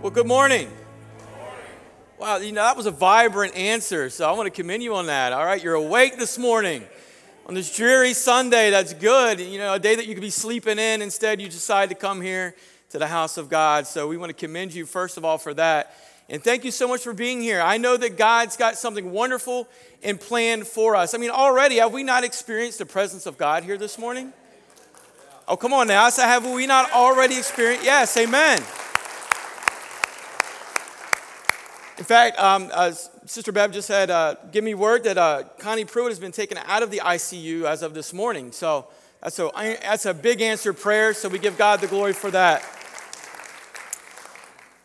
Well, good morning. Wow, you know, that was a vibrant answer, so I want to commend you on that. All right, you're awake this morning on this dreary Sunday. That's good. You know, a day that you could be sleeping in. Instead, you decide to come here to the house of God. So we want to commend you, first of all, for that. And thank you so much for being here. I know that God's got something wonderful and planned for us. I mean, already, have we not experienced the presence of God here this morning? Oh, come on now. I said, have we not already experienced? Yes, amen. In fact, um, uh, Sister Bev just had uh, give me word that uh, Connie Pruitt has been taken out of the ICU as of this morning. So that's a, that's a big answer prayer. So we give God the glory for that.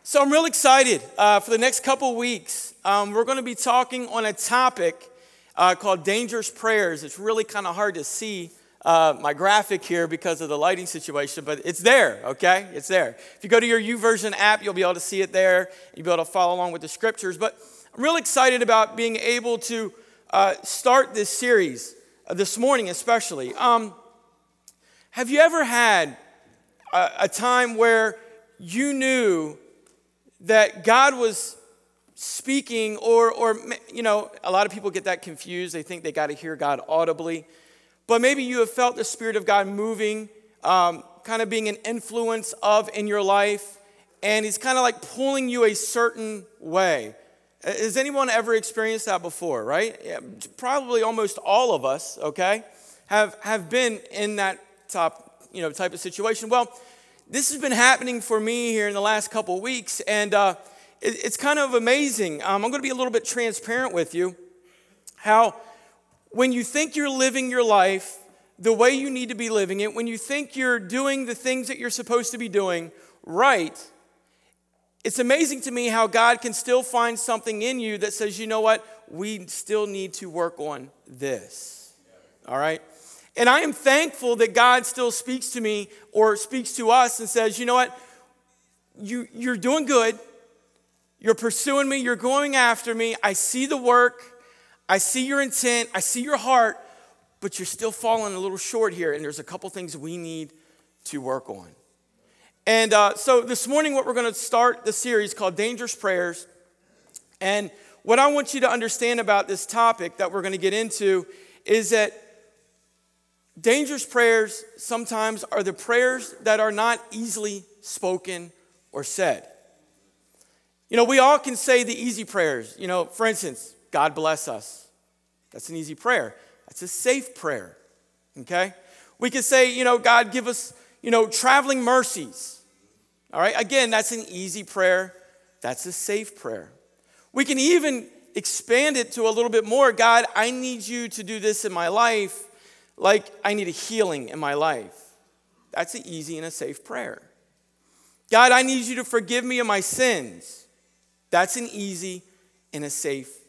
So I'm real excited uh, for the next couple weeks. Um, we're going to be talking on a topic uh, called dangerous prayers. It's really kind of hard to see uh, my graphic here because of the lighting situation, but it's there, okay? It's there. If you go to your YouVersion app, you'll be able to see it there. You'll be able to follow along with the scriptures. But I'm real excited about being able to uh, start this series uh, this morning, especially. Um, have you ever had a, a time where you knew that God was speaking, or, or, you know, a lot of people get that confused. They think they got to hear God audibly. But maybe you have felt the Spirit of God moving, um, kind of being an influence of in your life, and He's kind of like pulling you a certain way. Has anyone ever experienced that before, right? Yeah, probably almost all of us, okay, have, have been in that top, you know, type of situation. Well, this has been happening for me here in the last couple weeks, and uh, it, it's kind of amazing. Um, I'm going to be a little bit transparent with you how when you think you're living your life the way you need to be living it, when you think you're doing the things that you're supposed to be doing right, it's amazing to me how God can still find something in you that says, you know what, we still need to work on this. All right? And I am thankful that God still speaks to me or speaks to us and says, you know what, you, you're doing good. You're pursuing me. You're going after me. I see the work. I see your intent, I see your heart, but you're still falling a little short here, and there's a couple things we need to work on. And uh, so this morning, what we're going to start the series called Dangerous Prayers. And what I want you to understand about this topic that we're going to get into is that dangerous prayers sometimes are the prayers that are not easily spoken or said. You know, we all can say the easy prayers. You know, for instance, God bless us. That's an easy prayer. That's a safe prayer. Okay? We could say, you know, God give us, you know, traveling mercies. All right? Again, that's an easy prayer. That's a safe prayer. We can even expand it to a little bit more. God, I need you to do this in my life, like I need a healing in my life. That's an easy and a safe prayer. God, I need you to forgive me of my sins. That's an easy and a safe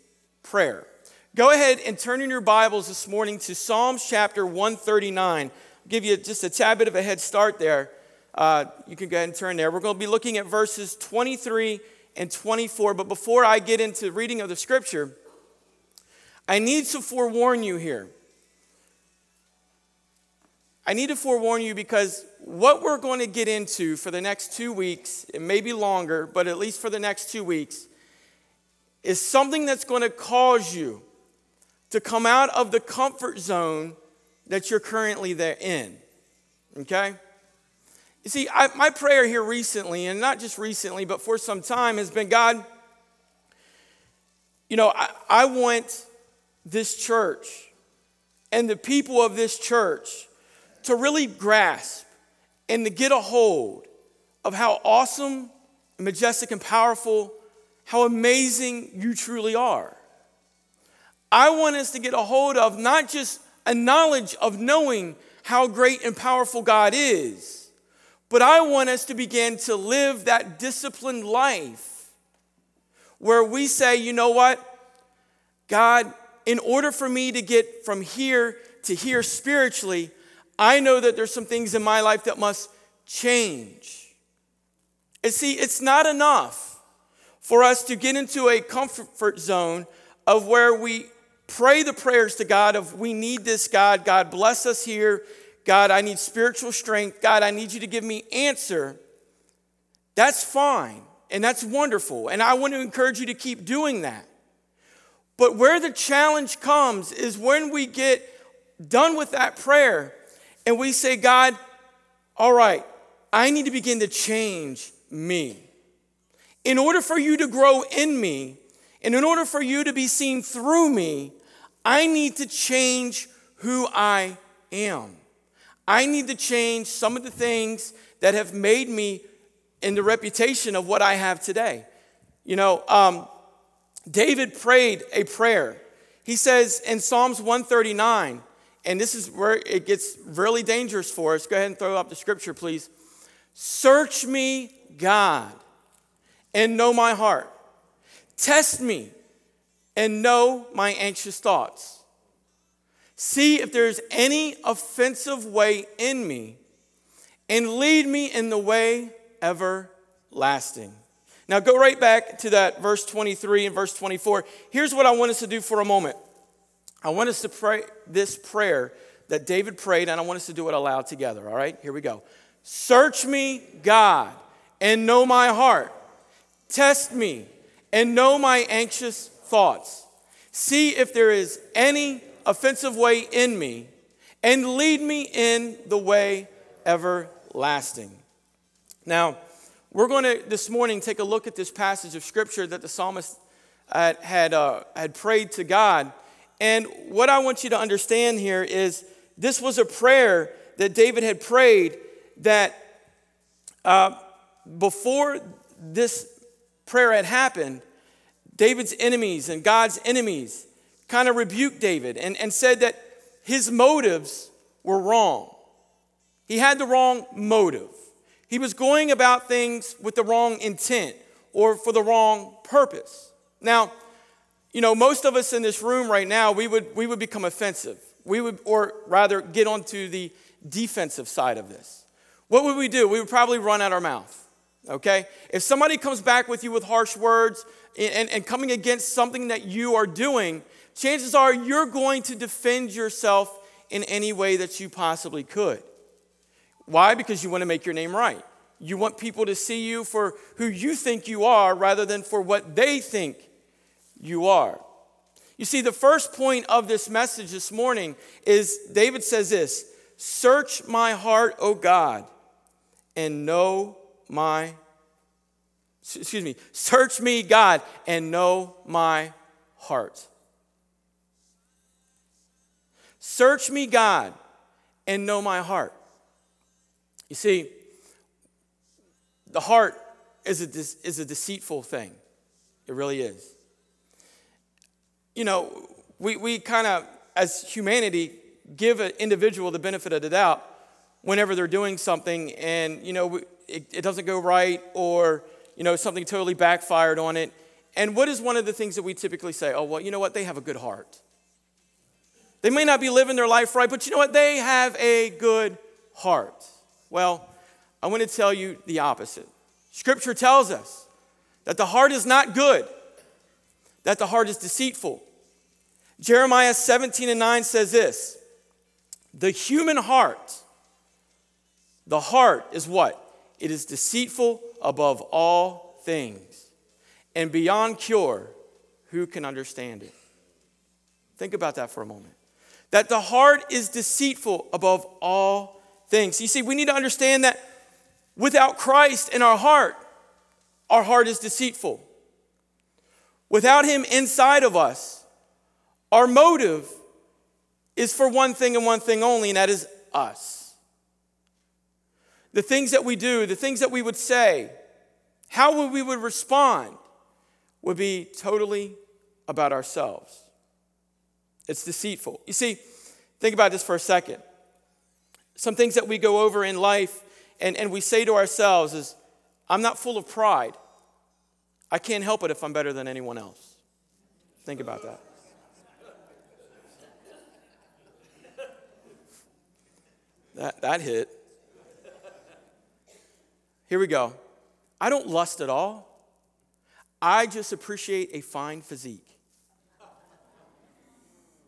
prayer. Go ahead and turn in your Bibles this morning to Psalms chapter 139. I'll give you just a tad bit of a head start there. Uh, you can go ahead and turn there. We're going to be looking at verses 23 and 24. But before I get into reading of the scripture, I need to forewarn you here. I need to forewarn you because what we're going to get into for the next two weeks, it may be longer, but at least for the next two weeks, is something that's going to cause you to come out of the comfort zone that you're currently there in. Okay? You see, I, my prayer here recently, and not just recently, but for some time, has been God, you know, I, I want this church and the people of this church to really grasp and to get a hold of how awesome, majestic, and powerful how amazing you truly are. I want us to get a hold of not just a knowledge of knowing how great and powerful God is, but I want us to begin to live that disciplined life where we say, you know what? God, in order for me to get from here to here spiritually, I know that there's some things in my life that must change. And see, it's not enough for us to get into a comfort zone of where we pray the prayers to God of we need this God, God bless us here. God, I need spiritual strength. God, I need you to give me answer. That's fine. and that's wonderful. And I want to encourage you to keep doing that. But where the challenge comes is when we get done with that prayer and we say, God, all right, I need to begin to change me. In order for you to grow in me, and in order for you to be seen through me, I need to change who I am. I need to change some of the things that have made me in the reputation of what I have today. You know, um, David prayed a prayer. He says in Psalms 139, and this is where it gets really dangerous for us. Go ahead and throw up the scripture, please. Search me, God, and know my heart. Test me and know my anxious thoughts. See if there's any offensive way in me, and lead me in the way everlasting. Now, go right back to that verse 23 and verse 24. Here's what I want us to do for a moment. I want us to pray this prayer that David prayed, and I want us to do it aloud together. All right, here we go. Search me, God, and know my heart. Test me and know my anxious thoughts. See if there is any offensive way in me, and lead me in the way everlasting. Now, we're going to this morning take a look at this passage of scripture that the psalmist had, had, uh, had prayed to God. And what I want you to understand here is this was a prayer that David had prayed that uh, before this prayer had happened, David's enemies and God's enemies kind of rebuked David and, and said that his motives were wrong. He had the wrong motive. He was going about things with the wrong intent or for the wrong purpose. Now, you know, most of us in this room right now, we would, we would become offensive. We would, or rather, get onto the defensive side of this. What would we do? We would probably run out our mouth okay? If somebody comes back with you with harsh words and, and coming against something that you are doing, chances are you're going to defend yourself in any way that you possibly could. Why? Because you want to make your name right. You want people to see you for who you think you are rather than for what they think you are. You see, the first point of this message this morning is David says this Search my heart, O God, and know my, excuse me, search me, God, and know my heart. Search me, God, and know my heart. You see, the heart is a, is a deceitful thing. It really is. You know, we, we kind of, as humanity, give an individual the benefit of the doubt whenever they're doing something and, you know, it, it doesn't go right or, you know, something totally backfired on it. And what is one of the things that we typically say? Oh, well, you know what? They have a good heart. They may not be living their life right, but you know what? They have a good heart. Well, I want to tell you the opposite. Scripture tells us that the heart is not good, that the heart is deceitful. Jeremiah 17 and 9 says this The human heart, the heart is what? It is deceitful above all things and beyond cure. Who can understand it? Think about that for a moment. That the heart is deceitful above all things. You see, we need to understand that without Christ in our heart, our heart is deceitful. Without Him inside of us, our motive is for one thing and one thing only, and that is us the things that we do, the things that we would say, how we would respond would be totally about ourselves. It's deceitful. You see, think about this for a second. Some things that we go over in life and, and we say to ourselves is, I'm not full of pride. I can't help it if I'm better than anyone else. Think about that. That, that hit. Here we go. I don't lust at all. I just appreciate a fine physique.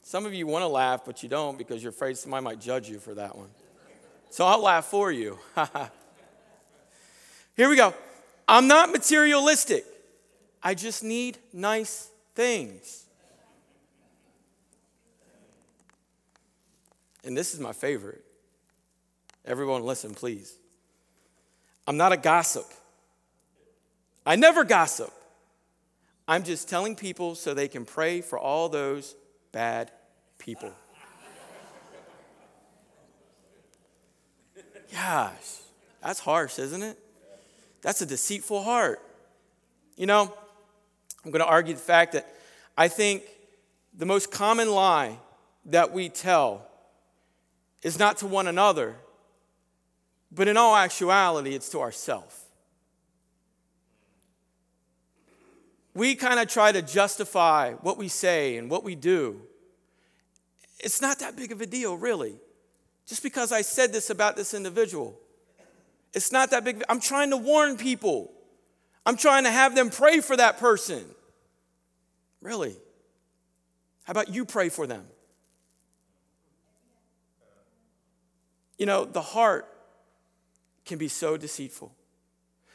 Some of you want to laugh, but you don't because you're afraid somebody might judge you for that one. So I'll laugh for you. Here we go. I'm not materialistic. I just need nice things. And this is my favorite. Everyone, listen, please. I'm not a gossip. I never gossip. I'm just telling people so they can pray for all those bad people. Gosh, that's harsh, isn't it? That's a deceitful heart. You know, I'm going to argue the fact that I think the most common lie that we tell is not to one another, but in all actuality, it's to ourself. We kind of try to justify what we say and what we do. It's not that big of a deal, really. Just because I said this about this individual. It's not that big. I'm trying to warn people. I'm trying to have them pray for that person. Really? How about you pray for them? You know, the heart can be so deceitful.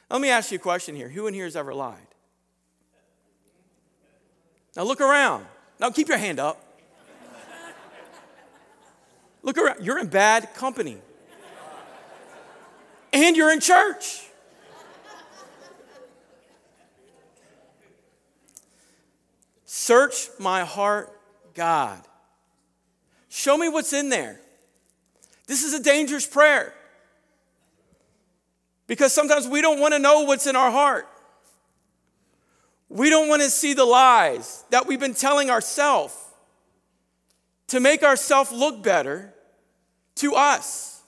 Let me ask you a question here. Who in here has ever lied? Now look around. Now keep your hand up. Look around. You're in bad company. And you're in church. Search my heart, God. Show me what's in there. This is a dangerous prayer because sometimes we don't want to know what's in our heart. We don't want to see the lies that we've been telling ourselves to make ourselves look better to us.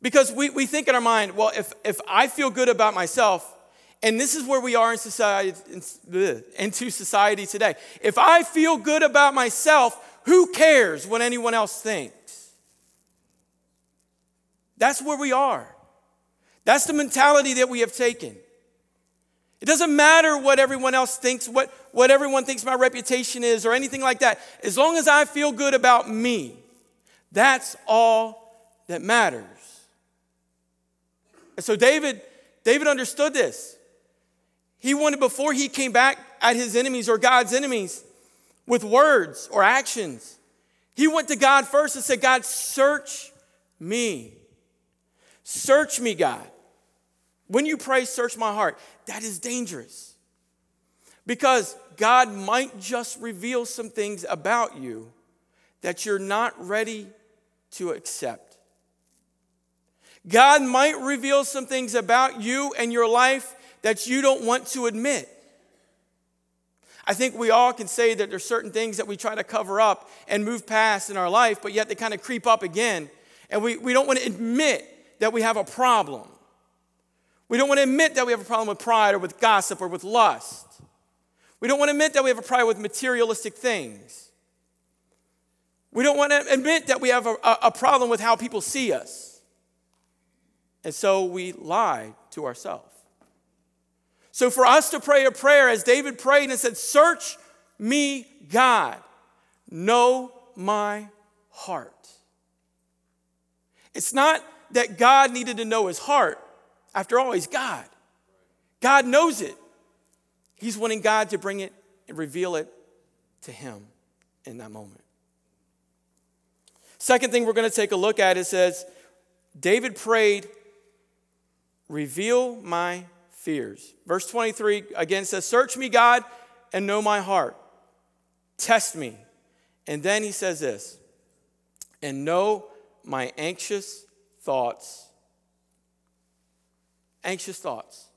Because we, we think in our mind, well, if, if I feel good about myself, and this is where we are in society, in, into society today. If I feel good about myself, who cares what anyone else thinks? That's where we are. That's the mentality that we have taken. It doesn't matter what everyone else thinks, what, what everyone thinks my reputation is, or anything like that. As long as I feel good about me, that's all that matters. And so David, David understood this. He wanted, before he came back at his enemies or God's enemies with words or actions, he went to God first and said, God, search me. Search me, God. When you pray, search my heart, that is dangerous. Because God might just reveal some things about you that you're not ready to accept. God might reveal some things about you and your life that you don't want to admit. I think we all can say that there's certain things that we try to cover up and move past in our life, but yet they kind of creep up again. And we, we don't want to admit that we have a problem. We don't want to admit that we have a problem with pride or with gossip or with lust. We don't want to admit that we have a problem with materialistic things. We don't want to admit that we have a, a, problem with how people see us. And so we lie to ourselves. So for us to pray a prayer as David prayed and said, Search me, God, know my heart. It's not that God needed to know his heart. After all, he's God. God knows it. He's wanting God to bring it and reveal it to him in that moment. Second thing we're going to take a look at it says, David prayed, reveal my fears. Verse 23 again says, Search me, God, and know my heart. Test me. And then he says this, and know my anxious thoughts. Anxious thoughts.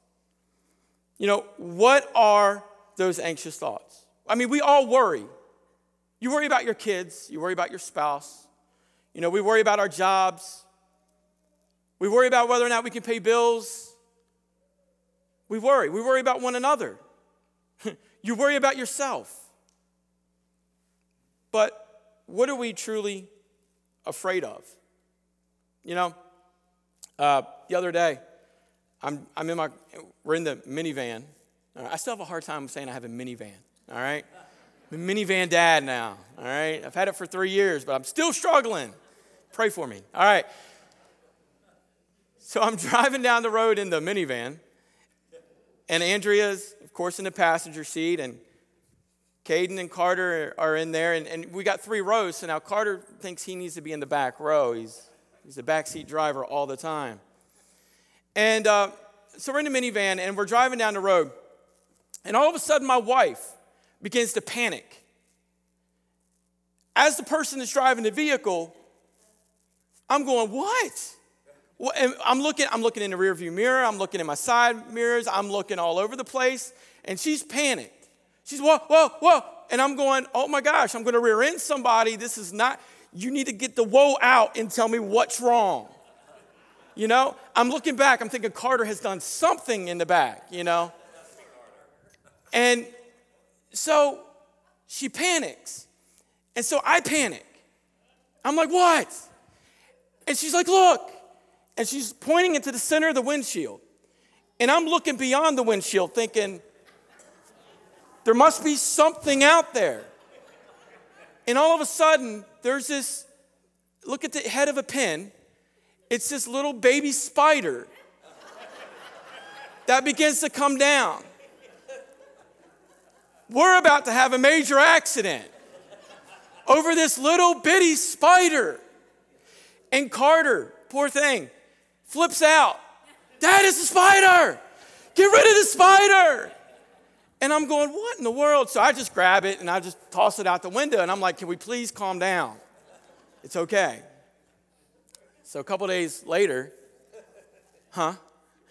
You know, what are those anxious thoughts? I mean, we all worry. You worry about your kids, you worry about your spouse, you know, we worry about our jobs. We worry about whether or not we can pay bills. We worry. We worry about one another. you worry about yourself. But what are we truly afraid of? You know, uh, the other day, I'm, I'm in my, we're in the minivan. I still have a hard time saying I have a minivan, all right? I'm a minivan dad now, all right? I've had it for three years, but I'm still struggling. Pray for me. All right. So I'm driving down the road in the minivan, and Andrea's, of course, in the passenger seat, and Caden and Carter are in there, and, and we got three rows. So now Carter thinks he needs to be in the back row. He's, he's a backseat driver all the time. And uh, so we're in the minivan, and we're driving down the road, and all of a sudden, my wife begins to panic. As the person that's driving the vehicle, I'm going, What? I'm looking, I'm looking in the rearview mirror, I'm looking in my side mirrors, I'm looking all over the place, and she's panicked. She's whoa, whoa, whoa. And I'm going, oh my gosh, I'm gonna rear end somebody. This is not, you need to get the whoa out and tell me what's wrong. You know, I'm looking back, I'm thinking Carter has done something in the back, you know? And so she panics. And so I panic. I'm like, what? And she's like, look and she's pointing into the center of the windshield. And I'm looking beyond the windshield thinking, there must be something out there. And all of a sudden, there's this look at the head of a pin. It's this little baby spider that begins to come down. We're about to have a major accident over this little bitty spider. And Carter, poor thing, flips out. Dad, it's a spider. Get rid of the spider. And I'm going, what in the world? So I just grab it and I just toss it out the window. And I'm like, can we please calm down? It's okay. So a couple days later, huh?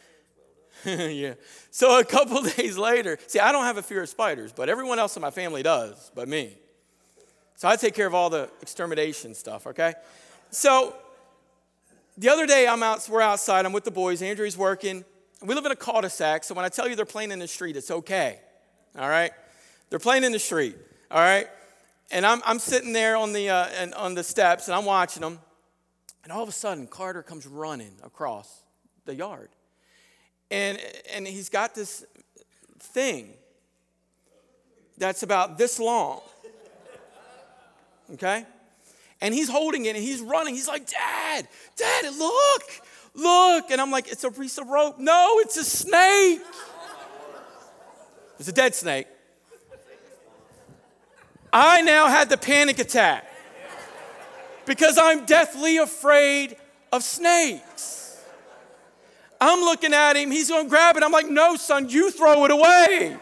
yeah. So a couple days later, see, I don't have a fear of spiders, but everyone else in my family does, but me. So I take care of all the extermination stuff, okay? So the other day, I'm out, we're outside, I'm with the boys, Andrea's working. We live in a cul-de-sac, so when I tell you they're playing in the street, it's okay. All right? They're playing in the street, all right? And I'm, I'm sitting there on the, uh, and, on the steps, and I'm watching them. And all of a sudden, Carter comes running across the yard. And, and he's got this thing that's about this long. Okay? And he's holding it and he's running. He's like, Dad, Dad, look, look. And I'm like, it's a piece of rope. No, it's a snake. It's a dead snake. I now had the panic attack because I'm deathly afraid of snakes. I'm looking at him, he's gonna grab it. I'm like, no, son, you throw it away.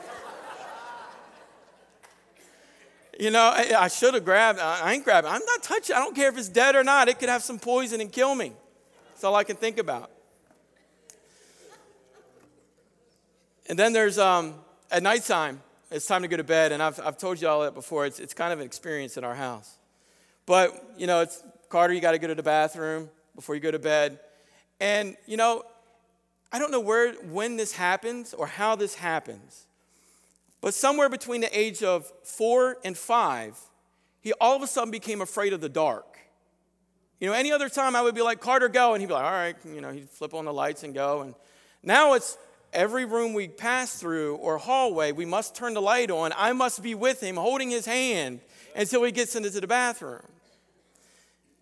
You know, I, I should have grabbed, I ain't grabbing. I'm not touching. I don't care if it's dead or not. It could have some poison and kill me. That's all I can think about. And then there's um, at nighttime, it's time to go to bed. And I've, I've told you all that before. It's, it's kind of an experience in our house. But, you know, it's Carter, you got to go to the bathroom before you go to bed. And, you know, I don't know where, when this happens or how this happens. But somewhere between the age of four and five, he all of a sudden became afraid of the dark. You know, any other time I would be like, Carter, go. And he'd be like, all right, you know, he'd flip on the lights and go. And now it's every room we pass through or hallway, we must turn the light on. I must be with him, holding his hand until he gets into the bathroom.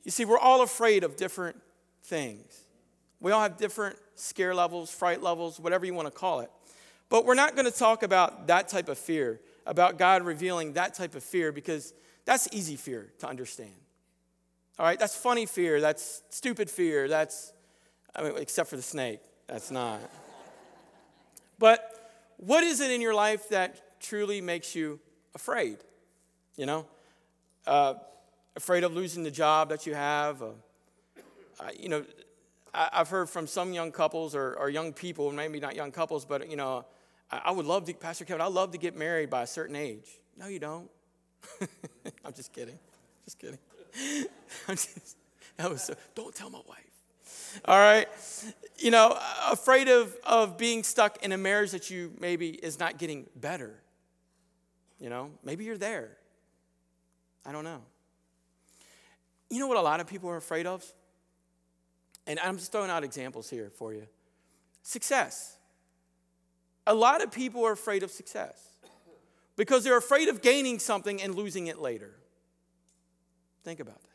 You see, we're all afraid of different things. We all have different scare levels, fright levels, whatever you want to call it. But we're not going to talk about that type of fear, about God revealing that type of fear, because that's easy fear to understand. All right, that's funny fear, that's stupid fear, that's, I mean, except for the snake, that's not. But what is it in your life that truly makes you afraid? You know, uh, afraid of losing the job that you have. Uh, uh, you know, I, have heard from some young couples or, or, young people, maybe not young couples, but you know, I would love to, Pastor Kevin, I'd love to get married by a certain age. No, you don't. I'm just kidding. Just kidding. I'm just, that was so, don't tell my wife. All right. You know, afraid of, of being stuck in a marriage that you maybe is not getting better. You know, maybe you're there. I don't know. You know what a lot of people are afraid of? And I'm just throwing out examples here for you success. A lot of people are afraid of success because they're afraid of gaining something and losing it later. Think about that.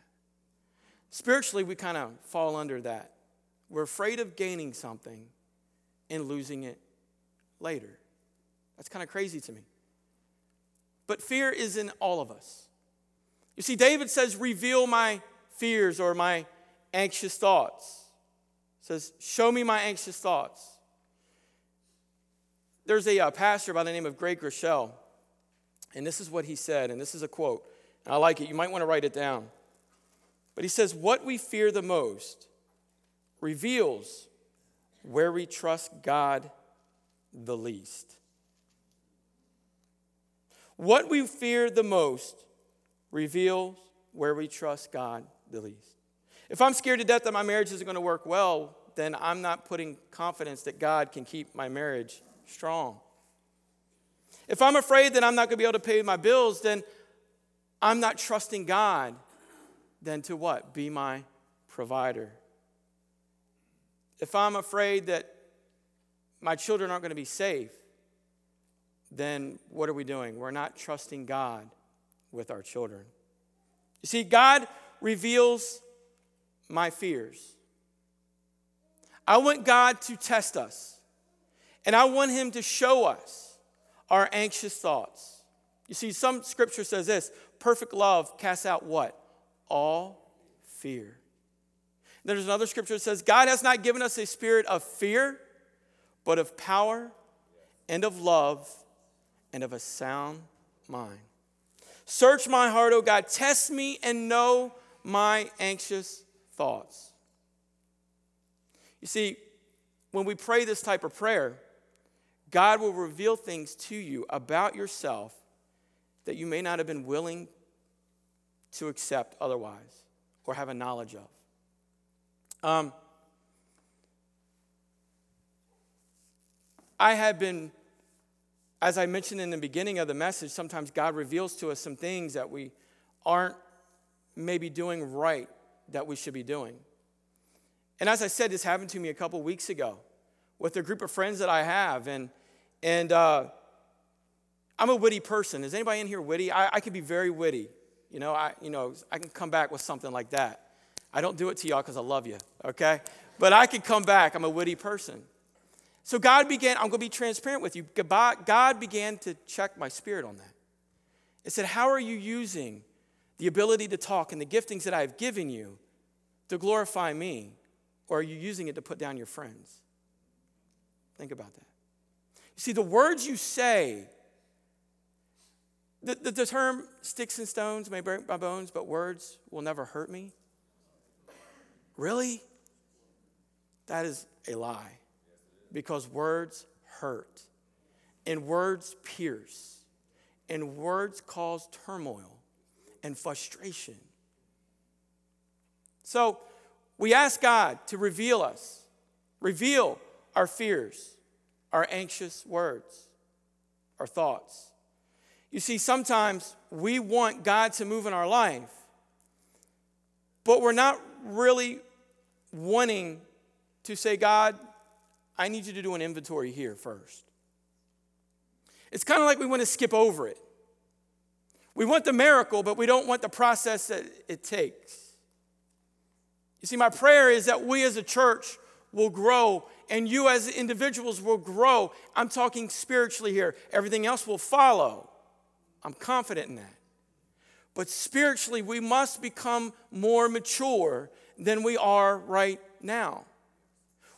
Spiritually, we kind of fall under that We're afraid of gaining something and losing it later. That's kind of crazy to me. But fear is in all of us. You see, David says, Reveal my fears or my anxious thoughts. He says, Show me my anxious thoughts. There's a uh, pastor by the name of Craig Groeschel, and this is what he said, and this is a quote. I like it. You might want to write it down. But he says, What we fear the most reveals where we trust God the least. What we fear the most reveals where we trust God the least. If I'm scared to death that my marriage isn't going to work well, then I'm not putting confidence that God can keep my marriage strong. If I'm afraid that I'm not going to be able to pay my bills, then I'm not trusting God then to what? Be my provider. If I'm afraid that my children aren't going to be safe, then what are we doing? We're not trusting God with our children. You see, God reveals my fears. I want God to test us, and I want Him to show us our anxious thoughts. You see, some scripture says this perfect love casts out what? All fear. There's another scripture that says, God has not given us a spirit of fear, but of power and of love and of a sound mind. Search my heart, O God. Test me and know my anxious thoughts. You see, when we pray this type of prayer, God will reveal things to you about yourself that you may not have been willing to accept otherwise or have a knowledge of. Um, I have been as I mentioned in the beginning of the message, sometimes God reveals to us some things that we aren't maybe doing right that we should be doing. And as I said, this happened to me a couple weeks ago with a group of friends that I have. And, and uh, I'm a witty person. Is anybody in here witty? I, I can be very witty. You know, I, you know, I can come back with something like that. I don't do it to y'all because I love you, okay? But I can come back. I'm a witty person. So God began, I'm going to be transparent with you. God began to check my spirit on that. It said, How are you using the ability to talk and the giftings that I've given you to glorify me? Or are you using it to put down your friends? Think about that. You see, the words you say, the, the, the term sticks and stones may break my bones, but words will never hurt me. Really? That is a lie because words hurt, and words pierce, and words cause turmoil and frustration. So we ask God to reveal us, reveal our fears, our anxious words, our thoughts. You see, sometimes we want God to move in our life, but we're not really wanting to say, God, I need you to do an inventory here first. It's kind of like we want to skip over it. We want the miracle, but we don't want the process that it takes. You see, my prayer is that we as a church will grow and you as individuals will grow. I'm talking spiritually here, everything else will follow. I'm confident in that. But spiritually, we must become more mature than we are right now.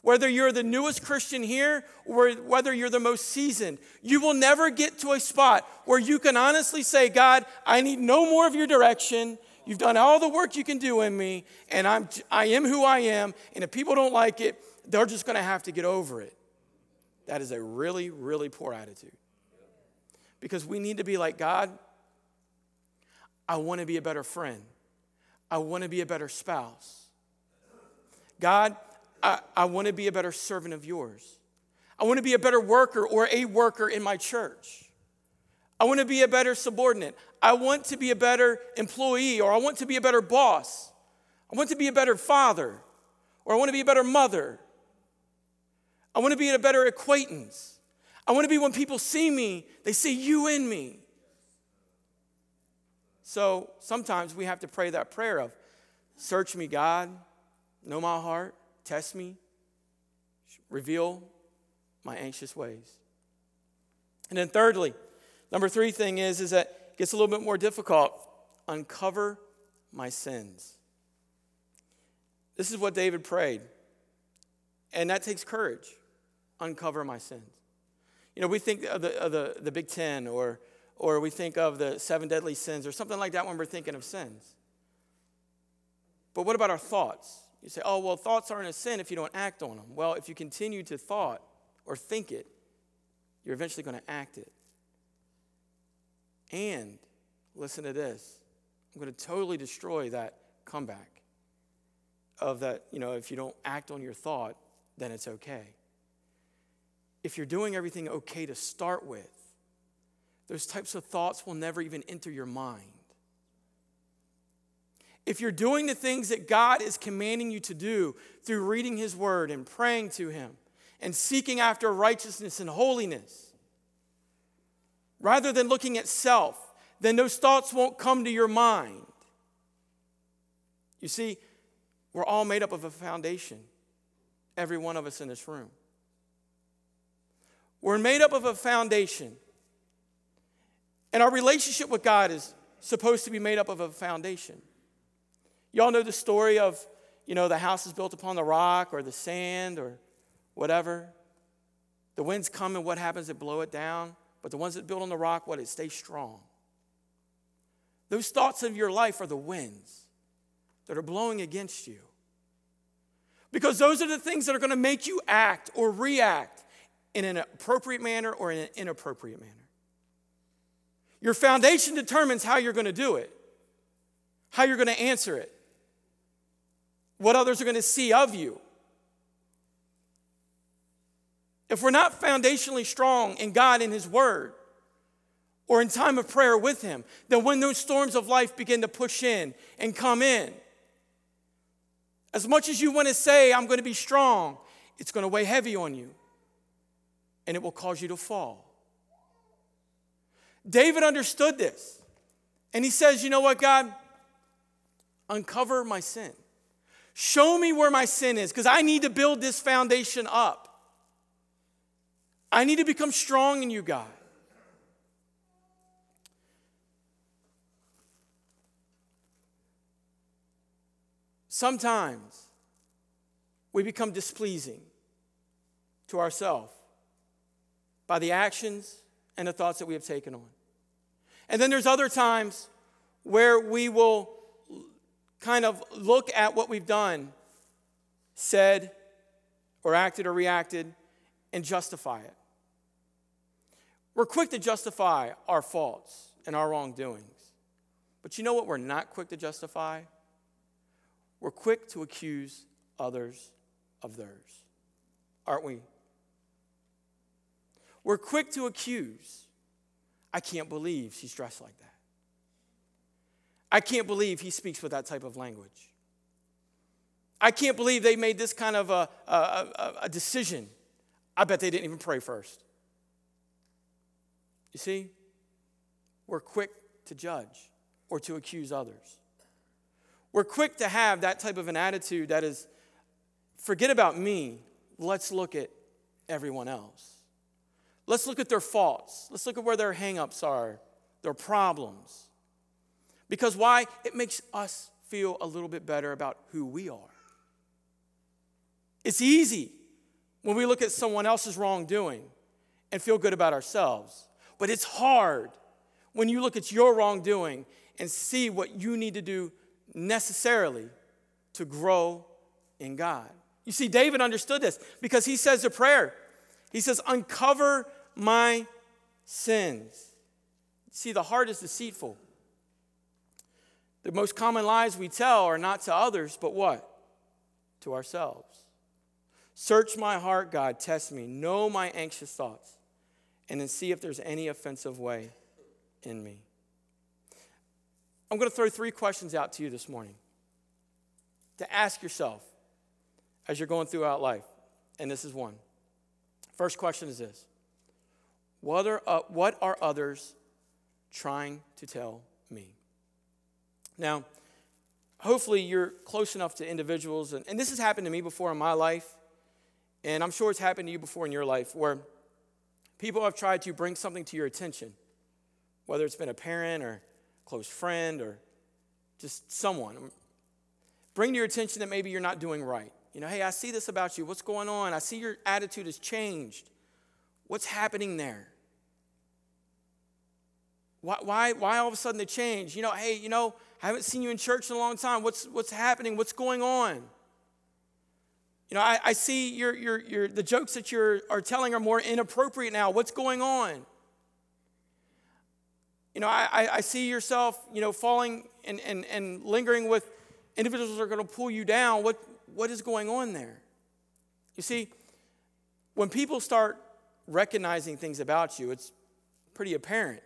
Whether you're the newest Christian here or whether you're the most seasoned, you will never get to a spot where you can honestly say, God, I need no more of your direction. You've done all the work you can do in me, and I'm, I am who I am. And if people don't like it, they're just going to have to get over it. That is a really, really poor attitude. Because we need to be like, God, I want to be a better friend. I want to be a better spouse. God, I, I want to be a better servant of yours. I want to be a better worker or a worker in my church. I want to be a better subordinate. I want to be a better employee or I want to be a better boss. I want to be a better father or I want to be a better mother. I want to be a better acquaintance. I want to be when people see me, they see you in me. So sometimes we have to pray that prayer of, Search me, God, know my heart, test me, reveal my anxious ways. And then thirdly, number three thing is, is that it gets a little bit more difficult. Uncover my sins. This is what David prayed. And that takes courage. Uncover my sins. You know, we think of the, of the, the Big Ten or, or we think of the seven deadly sins or something like that when we're thinking of sins. But what about our thoughts? You say, oh, well, thoughts aren't a sin if you don't act on them. Well, if you continue to thought or think it, you're eventually going to act it. And listen to this I'm going to totally destroy that comeback of that, you know, if you don't act on your thought, then it's okay. If you're doing everything okay to start with, those types of thoughts will never even enter your mind. If you're doing the things that God is commanding you to do through reading His Word and praying to Him and seeking after righteousness and holiness, rather than looking at self, then those thoughts won't come to your mind. You see, we're all made up of a foundation, every one of us in this room. We're made up of a foundation. And our relationship with God is supposed to be made up of a foundation. Y'all know the story of, you know, the house is built upon the rock or the sand or whatever. The winds come and what happens? They blow it down. But the ones that build on the rock, what? It stays strong. Those thoughts of your life are the winds that are blowing against you. Because those are the things that are going to make you act or react in an appropriate manner or in an inappropriate manner. Your foundation determines how you're going to do it, how you're going to answer it, what others are going to see of you. If we're not foundationally strong in God and His Word, or in time of prayer with Him, then when those storms of life begin to push in and come in, as much as you want to say, I'm going to be strong, it's going to weigh heavy on you and it will cause you to fall. David understood this. And he says, You know what, God? Uncover my sin. Show me where my sin is because I need to build this foundation up. I need to become strong in you, God. Sometimes we become displeasing to ourselves by the actions and the thoughts that we have taken on. And then there's other times where we will kind of look at what we've done, said, or acted or reacted, and justify it. We're quick to justify our faults and our wrongdoings. But you know what we're not quick to justify? We're quick to accuse others of theirs. Aren't we? We're quick to accuse. I can't believe she's dressed like that. I can't believe he speaks with that type of language. I can't believe they made this kind of a, a, a, a decision. I bet they didn't even pray first. You see, we're quick to judge or to accuse others. We're quick to have that type of an attitude that is, forget about me, let's look at everyone else. Let's look at their faults. Let's look at where their hangups are, their problems. Because why? It makes us feel a little bit better about who we are. It's easy when we look at someone else's wrongdoing and feel good about ourselves. But it's hard when you look at your wrongdoing and see what you need to do necessarily to grow in God. You see, David understood this because he says a prayer. He says, Uncover my sins. See, the heart is deceitful. The most common lies we tell are not to others, but what? To ourselves. Search my heart, God, test me, know my anxious thoughts, and then see if there's any offensive way in me. I'm going to throw three questions out to you this morning to ask yourself as you're going throughout life. And this is one. First question is this what are, uh, what are others trying to tell me? Now, hopefully you're close enough to individuals, and, and this has happened to me before in my life, and I'm sure it's happened to you before in your life, where people have tried to bring something to your attention, whether it's been a parent or close friend or just someone. Bring to your attention that maybe you're not doing right. You know, hey, I see this about you. What's going on? I see your attitude has changed. What's happening there? Why, why, why all of a sudden the change? You know, hey, you know, I haven't seen you in church in a long time. What's, what's happening? What's going on? You know, I, I see your, your, your, the jokes that you are telling are more inappropriate now. What's going on? You know, I, I see yourself, you know, falling and, and, and lingering with individuals that are going to pull you down. What, what is going on there? You see, when people start recognizing things about you, it's pretty apparent.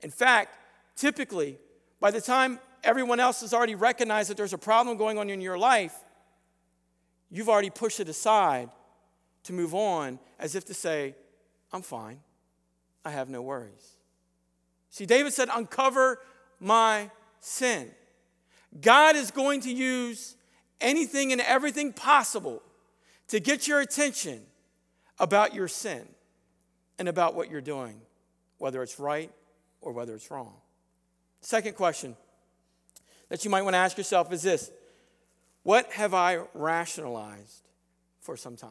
In fact, typically, by the time everyone else has already recognized that there's a problem going on in your life, you've already pushed it aside to move on as if to say, I'm fine. I have no worries. See, David said, Uncover my sin. God is going to use anything and everything possible to get your attention about your sin and about what you're doing, whether it's right or whether it's wrong. Second question that you might want to ask yourself is this What have I rationalized for some time?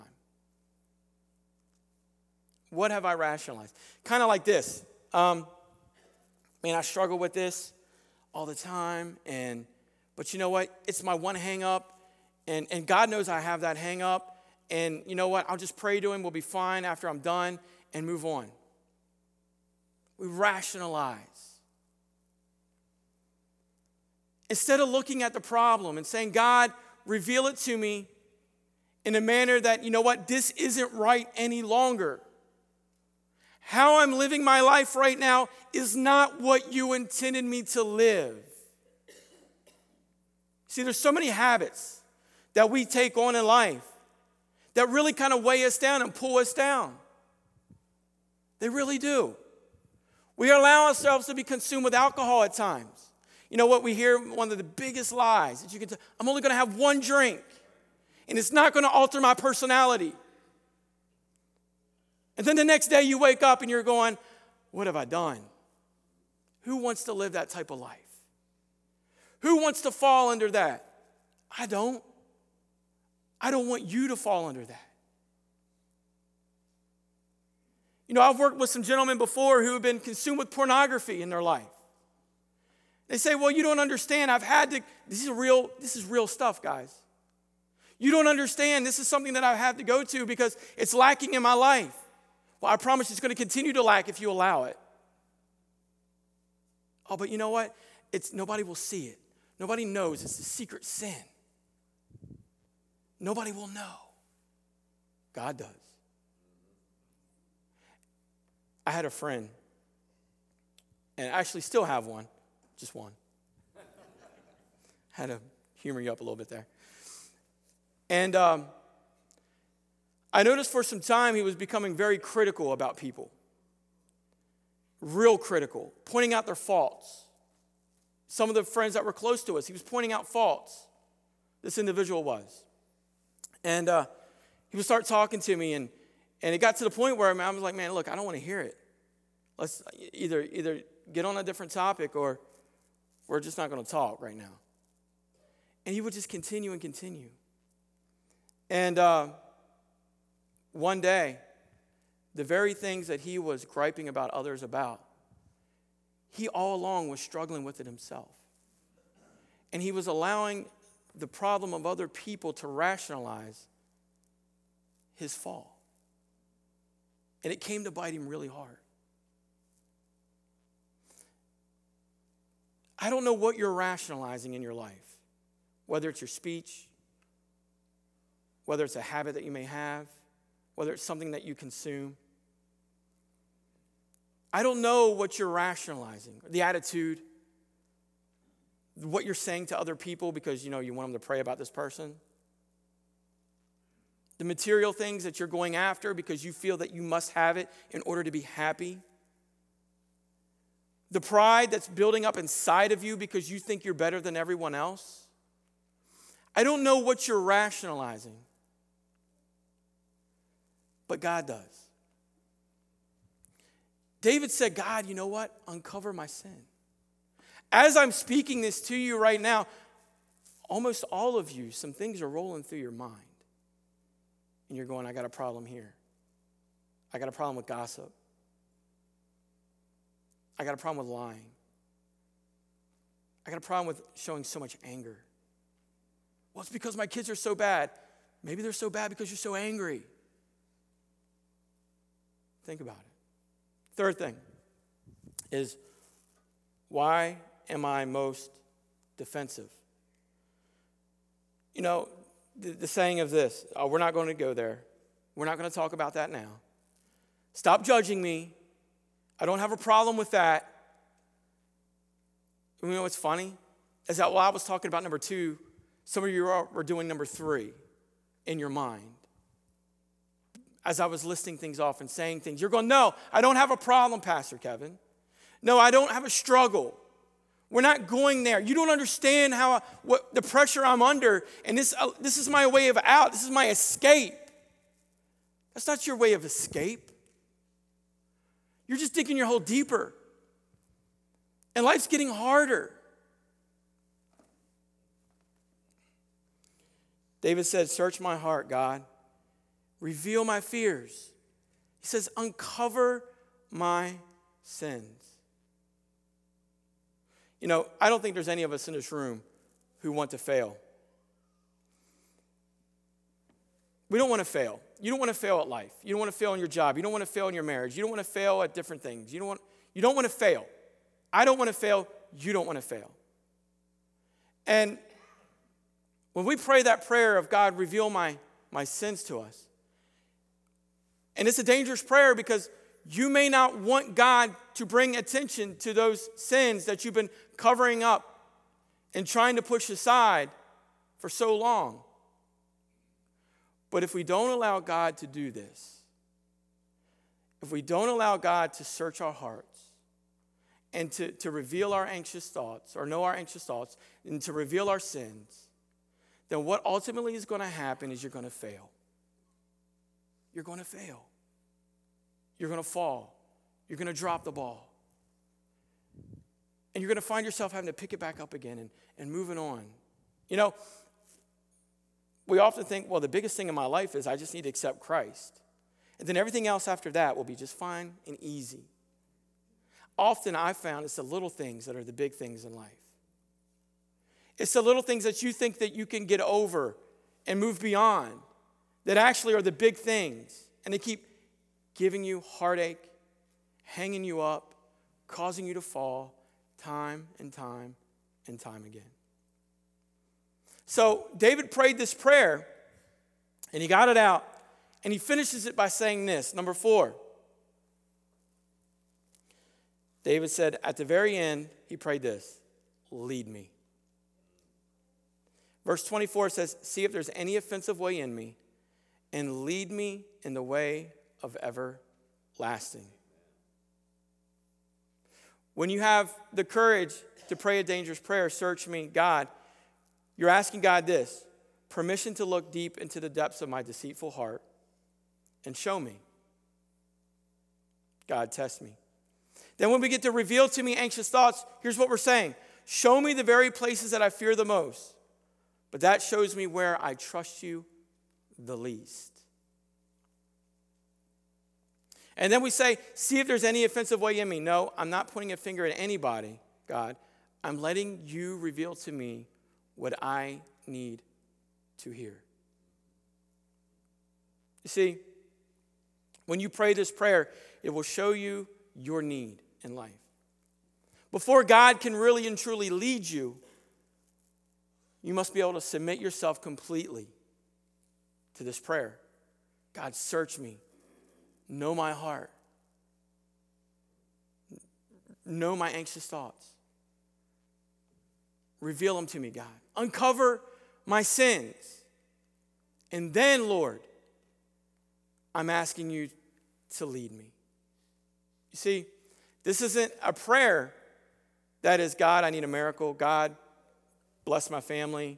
What have I rationalized? Kind of like this. Um, man, I struggle with this all the time, and but you know what? It's my one hang up, and, and God knows I have that hang up. And you know what? I'll just pray to Him. We'll be fine after I'm done and move on. We rationalize. Instead of looking at the problem and saying, God, reveal it to me in a manner that, you know what, this isn't right any longer. How I'm living my life right now is not what you intended me to live. See, there's so many habits that we take on in life that really kind of weigh us down and pull us down. They really do. We allow ourselves to be consumed with alcohol at times. You know what we hear? One of the biggest lies that you can tell I'm only going to have one drink, and it's not going to alter my personality. And then the next day you wake up and you're going, What have I done? Who wants to live that type of life? Who wants to fall under that? I don't. I don't want you to fall under that. You know, I've worked with some gentlemen before who have been consumed with pornography in their life. They say, "Well, you don't understand. I've had to this is real this is real stuff, guys. You don't understand. This is something that I've had to go to because it's lacking in my life." Well, I promise it's going to continue to lack if you allow it. Oh, but you know what? It's nobody will see it. Nobody knows. It's a secret sin. Nobody will know. God does. I had a friend, and I actually still have one, just one. had to humor you up a little bit there. And um, I noticed for some time he was becoming very critical about people, real critical, pointing out their faults. Some of the friends that were close to us, he was pointing out faults. This individual was. And uh, he would start talking to me, and and it got to the point where I was like, man, look, I don't want to hear it. Let's either, either get on a different topic or we're just not going to talk right now. And he would just continue and continue. And uh, one day, the very things that he was griping about others about, he all along was struggling with it himself. And he was allowing the problem of other people to rationalize his fall. And it came to bite him really hard. I don't know what you're rationalizing in your life, whether it's your speech, whether it's a habit that you may have, whether it's something that you consume. I don't know what you're rationalizing, the attitude, what you're saying to other people because you know you want them to pray about this person the material things that you're going after because you feel that you must have it in order to be happy, the pride that's building up inside of you because you think you're better than everyone else. I don't know what you're rationalizing, but God does. David said, God, you know what? Uncover my sin. As I'm speaking this to you right now, almost all of you, some things are rolling through your mind. And you're going, I got a problem here. I got a problem with gossip. I got a problem with lying. I got a problem with showing so much anger. Well, it's because my kids are so bad. Maybe they're so bad because you're so angry. Think about it. Third thing is why am I most defensive? You know, the, the saying of this oh, we're not going to go there. We're not going to talk about that now. Stop judging me. I don't have a problem with that. You know what's funny? Is that while I was talking about number two, some of you were doing number three in your mind. As I was listing things off and saying things, you're going, No, I don't have a problem, Pastor Kevin. No, I don't have a struggle. We're not going there. You don't understand how what the pressure I'm under, and this, uh, this is my way of out. This is my escape. That's not your way of escape. You're just digging your hole deeper. And life's getting harder. David said, Search my heart, God. Reveal my fears. He says, Uncover my sins. You know, I don't think there's any of us in this room who want to fail. We don't want to fail. You don't want to fail at life. You don't want to fail in your job. You don't want to fail in your marriage. You don't want to fail at different things. You don't want, you don't want to fail. I don't want to fail. You don't want to fail. And when we pray that prayer of God, reveal my, my sins to us, and it's a dangerous prayer because you may not want God to bring attention to those sins that you've been covering up and trying to push aside for so long. But if we don't allow God to do this, if we don't allow God to search our hearts and to, to reveal our anxious thoughts or know our anxious thoughts and to reveal our sins, then what ultimately is going to happen is you're going to fail. You're going to fail. You're going to fall. You're going to drop the ball. And you're going to find yourself having to pick it back up again and, and moving on. You know, we often think, well, the biggest thing in my life is I just need to accept Christ. And then everything else after that will be just fine and easy. Often I found it's the little things that are the big things in life. It's the little things that you think that you can get over and move beyond that actually are the big things. And they keep giving you heartache, hanging you up, causing you to fall time and time and time again. So David prayed this prayer and he got it out and he finishes it by saying this number four. David said at the very end, he prayed this lead me. Verse 24 says, See if there's any offensive way in me, and lead me in the way of everlasting. When you have the courage to pray a dangerous prayer, search me, God, you're asking God this permission to look deep into the depths of my deceitful heart and show me. God, test me. Then, when we get to reveal to me anxious thoughts, here's what we're saying Show me the very places that I fear the most, but that shows me where I trust you the least. And then we say, See if there's any offensive way in me. No, I'm not pointing a finger at anybody, God. I'm letting you reveal to me what I need to hear. You see, when you pray this prayer, it will show you your need in life. Before God can really and truly lead you, you must be able to submit yourself completely to this prayer. God, search me, know my heart, know my anxious thoughts. Reveal them to me, God. Uncover my sins. And then, Lord, I'm asking you to lead me. You see, this isn't a prayer that is, God, I need a miracle. God, bless my family.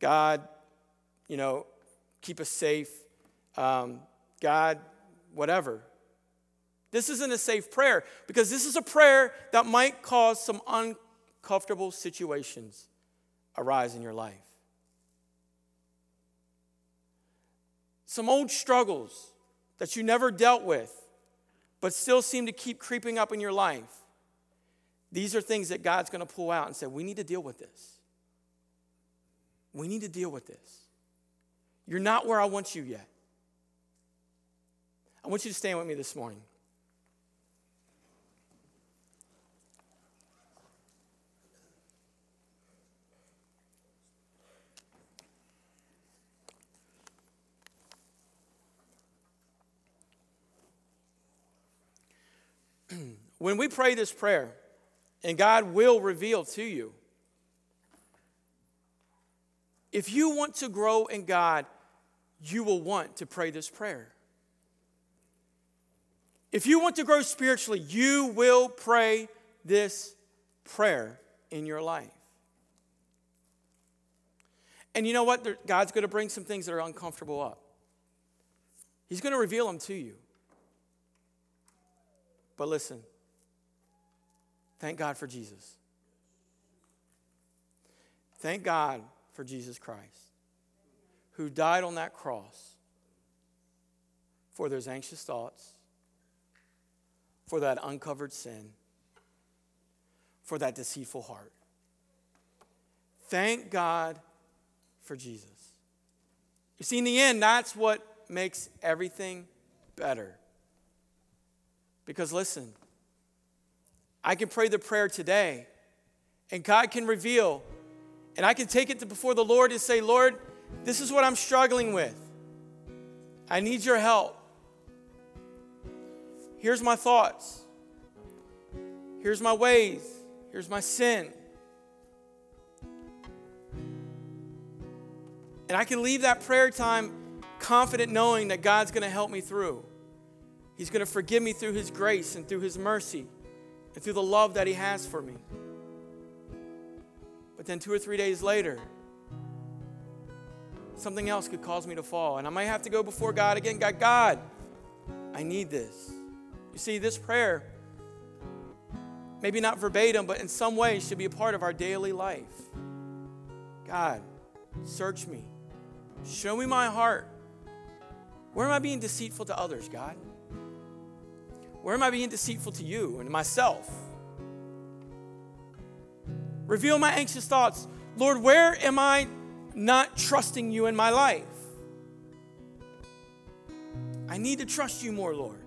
God, you know, keep us safe. Um, God, whatever. This isn't a safe prayer because this is a prayer that might cause some uncomfortable situations arise in your life. Some old struggles that you never dealt with, but still seem to keep creeping up in your life. These are things that God's going to pull out and say, We need to deal with this. We need to deal with this. You're not where I want you yet. I want you to stand with me this morning. when we pray this prayer, and God will reveal to you, if you want to grow in God, you will want to pray this prayer. If you want to grow spiritually, you will pray this prayer in your life. And you know what? God's going to bring some things that are uncomfortable up. He's going to reveal them to you. But listen, thank God for Jesus. Thank God for Jesus Christ, who died on that cross for those anxious thoughts, for that uncovered sin, for that deceitful heart. Thank God for Jesus. You see, in the end, that's what makes everything better. Because listen, I can pray the prayer today, and God can reveal, and I can take it before the Lord and say, Lord, this is what I'm struggling with. I need your help. Here's my thoughts. Here's my ways. Here's my sin. And I can leave that prayer time confident knowing that God's going to help me through. He's going to forgive me through His grace and through His mercy and through the love that He has for me. But then two or three days later, something else could cause me to fall. And I might have to go before God again. God, God, I need this. You see, this prayer, maybe not verbatim, but in some way should be a part of our daily life. God, search me. Show me my heart. Where am I being deceitful to others, God? Where am I being deceitful to you and to myself? Reveal my anxious thoughts. Lord, where am I not trusting you in my life? I need to trust you more, Lord.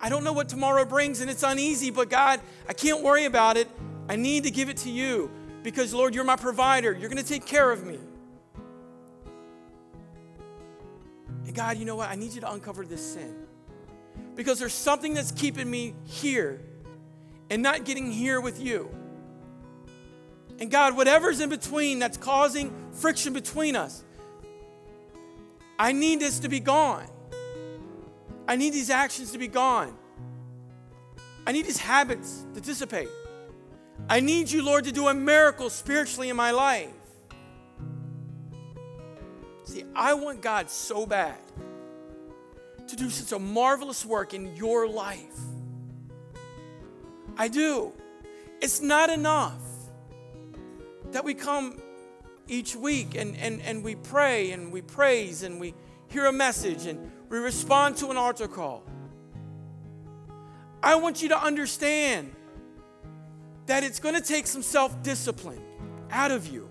I don't know what tomorrow brings and it's uneasy, but God, I can't worry about it. I need to give it to you because, Lord, you're my provider. You're going to take care of me. And God, you know what? I need you to uncover this sin because there's something that's keeping me here and not getting here with you. And God, whatever's in between that's causing friction between us, I need this to be gone. I need these actions to be gone. I need these habits to dissipate. I need you, Lord, to do a miracle spiritually in my life. See, I want God so bad to do such a marvelous work in your life. I do. It's not enough that we come each week and, and, and we pray and we praise and we hear a message and we respond to an altar call. I want you to understand that it's going to take some self discipline out of you.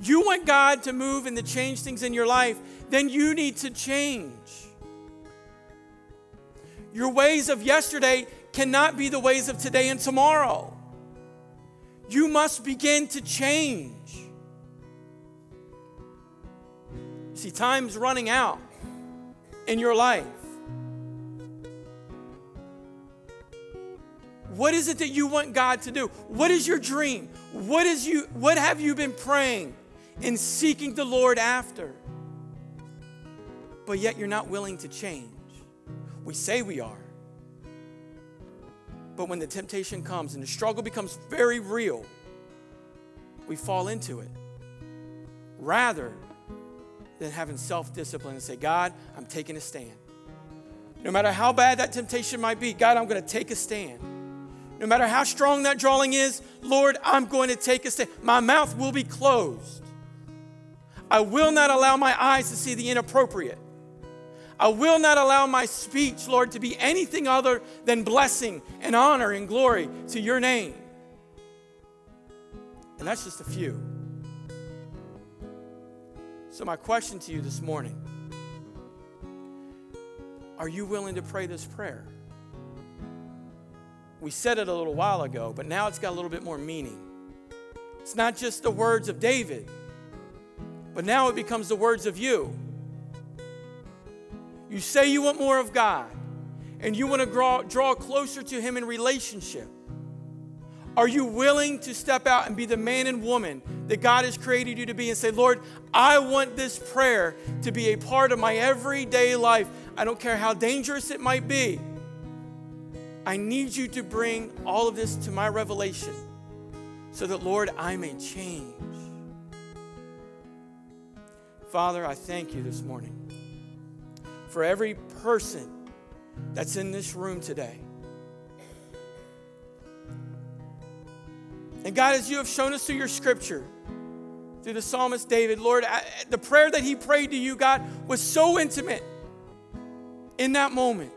You want God to move and to change things in your life, then you need to change. Your ways of yesterday cannot be the ways of today and tomorrow. You must begin to change. See, time's running out in your life. What is it that you want God to do? What is your dream? What is you what have you been praying and seeking the Lord after? But yet you're not willing to change. We say we are. But when the temptation comes and the struggle becomes very real, we fall into it rather than having self discipline and say, God, I'm taking a stand. No matter how bad that temptation might be, God, I'm going to take a stand. No matter how strong that drawing is, Lord, I'm going to take a stand. My mouth will be closed. I will not allow my eyes to see the inappropriate. I will not allow my speech, Lord, to be anything other than blessing and honor and glory to your name. And that's just a few. So, my question to you this morning are you willing to pray this prayer? We said it a little while ago, but now it's got a little bit more meaning. It's not just the words of David, but now it becomes the words of you. You say you want more of God and you want to draw, draw closer to Him in relationship. Are you willing to step out and be the man and woman that God has created you to be and say, Lord, I want this prayer to be a part of my everyday life? I don't care how dangerous it might be. I need you to bring all of this to my revelation so that, Lord, I may change. Father, I thank you this morning for every person that's in this room today. And God, as you have shown us through your scripture, through the psalmist David, Lord, the prayer that he prayed to you, God, was so intimate in that moment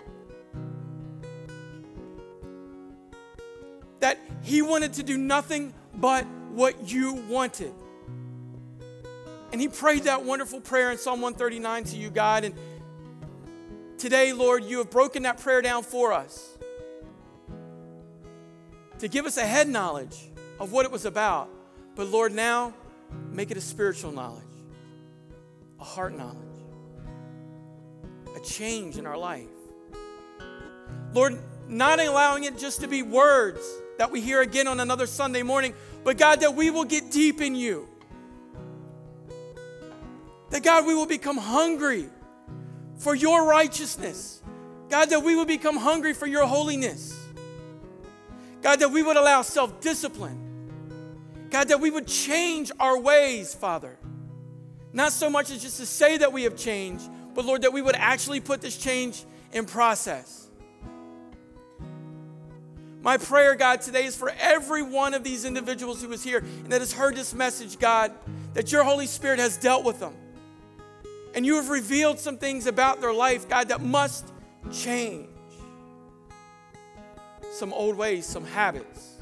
that he wanted to do nothing but what you wanted. And he prayed that wonderful prayer in Psalm 139 to you, God. And today, Lord, you have broken that prayer down for us to give us a head knowledge of what it was about. But Lord, now make it a spiritual knowledge, a heart knowledge, a change in our life. Lord, not allowing it just to be words that we hear again on another Sunday morning, but God, that we will get deep in you. That God, we will become hungry for your righteousness. God, that we will become hungry for your holiness. God, that we would allow self discipline God, that we would change our ways, Father. Not so much as just to say that we have changed, but Lord, that we would actually put this change in process. My prayer, God, today is for every one of these individuals who is here and that has heard this message, God, that your Holy Spirit has dealt with them. And you have revealed some things about their life, God, that must change. Some old ways, some habits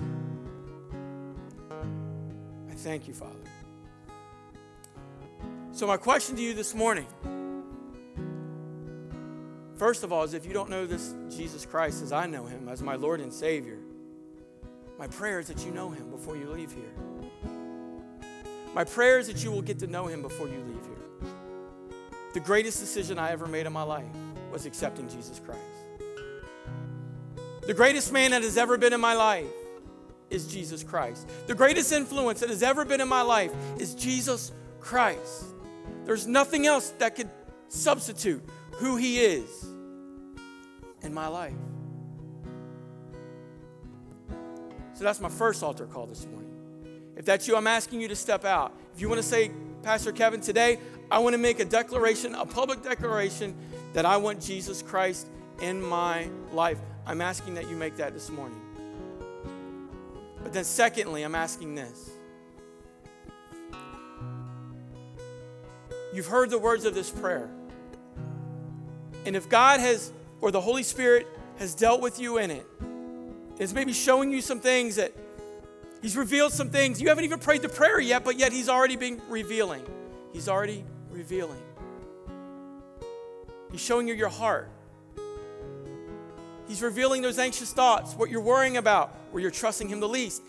I thank you, Father. So, my question to you this morning first of all is if you don't know this Jesus Christ as I know him, as my Lord and Savior, my prayer is that you know him before you leave here. My prayer is that you will get to know him before you leave. The greatest decision I ever made in my life was accepting Jesus Christ. The greatest man that has ever been in my life is Jesus Christ. The greatest influence that has ever been in my life is Jesus Christ. There's nothing else that could substitute who He is in my life. So that's my first altar call this morning. If that's you, I'm asking you to step out. If you want to say, Pastor Kevin, today I want to make a declaration, a public declaration that I want Jesus Christ in my life, I'm asking that you make that this morning. But then, secondly, I'm asking this. You've heard the words of this prayer. And if God has, or the Holy Spirit has dealt with you in it, is maybe showing you some things that He's revealed some things. You haven't even prayed the prayer yet, but yet He's already been revealing. He's already revealing. He's showing you your heart. He's revealing those anxious thoughts, what you're worrying about, where you're trusting Him the least.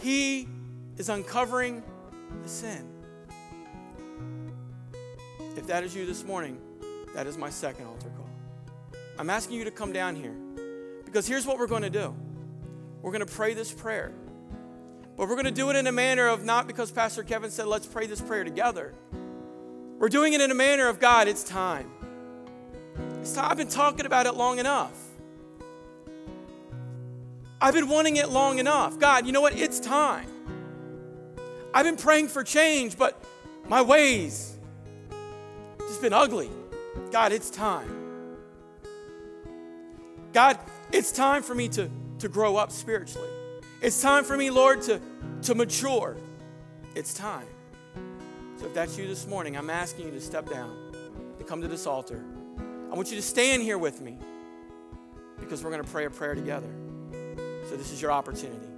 He is uncovering the sin. If that is you this morning, that is my second altar call. I'm asking you to come down here because here's what we're going to do we're going to pray this prayer. But we're going to do it in a manner of not because Pastor Kevin said, let's pray this prayer together. We're doing it in a manner of God, it's time. It's time. I've been talking about it long enough. I've been wanting it long enough. God, you know what? It's time. I've been praying for change, but my ways just been ugly. God, it's time. God, it's time for me to, to grow up spiritually. It's time for me, Lord, to, to mature. It's time. So if that's you this morning, I'm asking you to step down, to come to this altar. I want you to stand here with me because we're going to pray a prayer together. So this is your opportunity.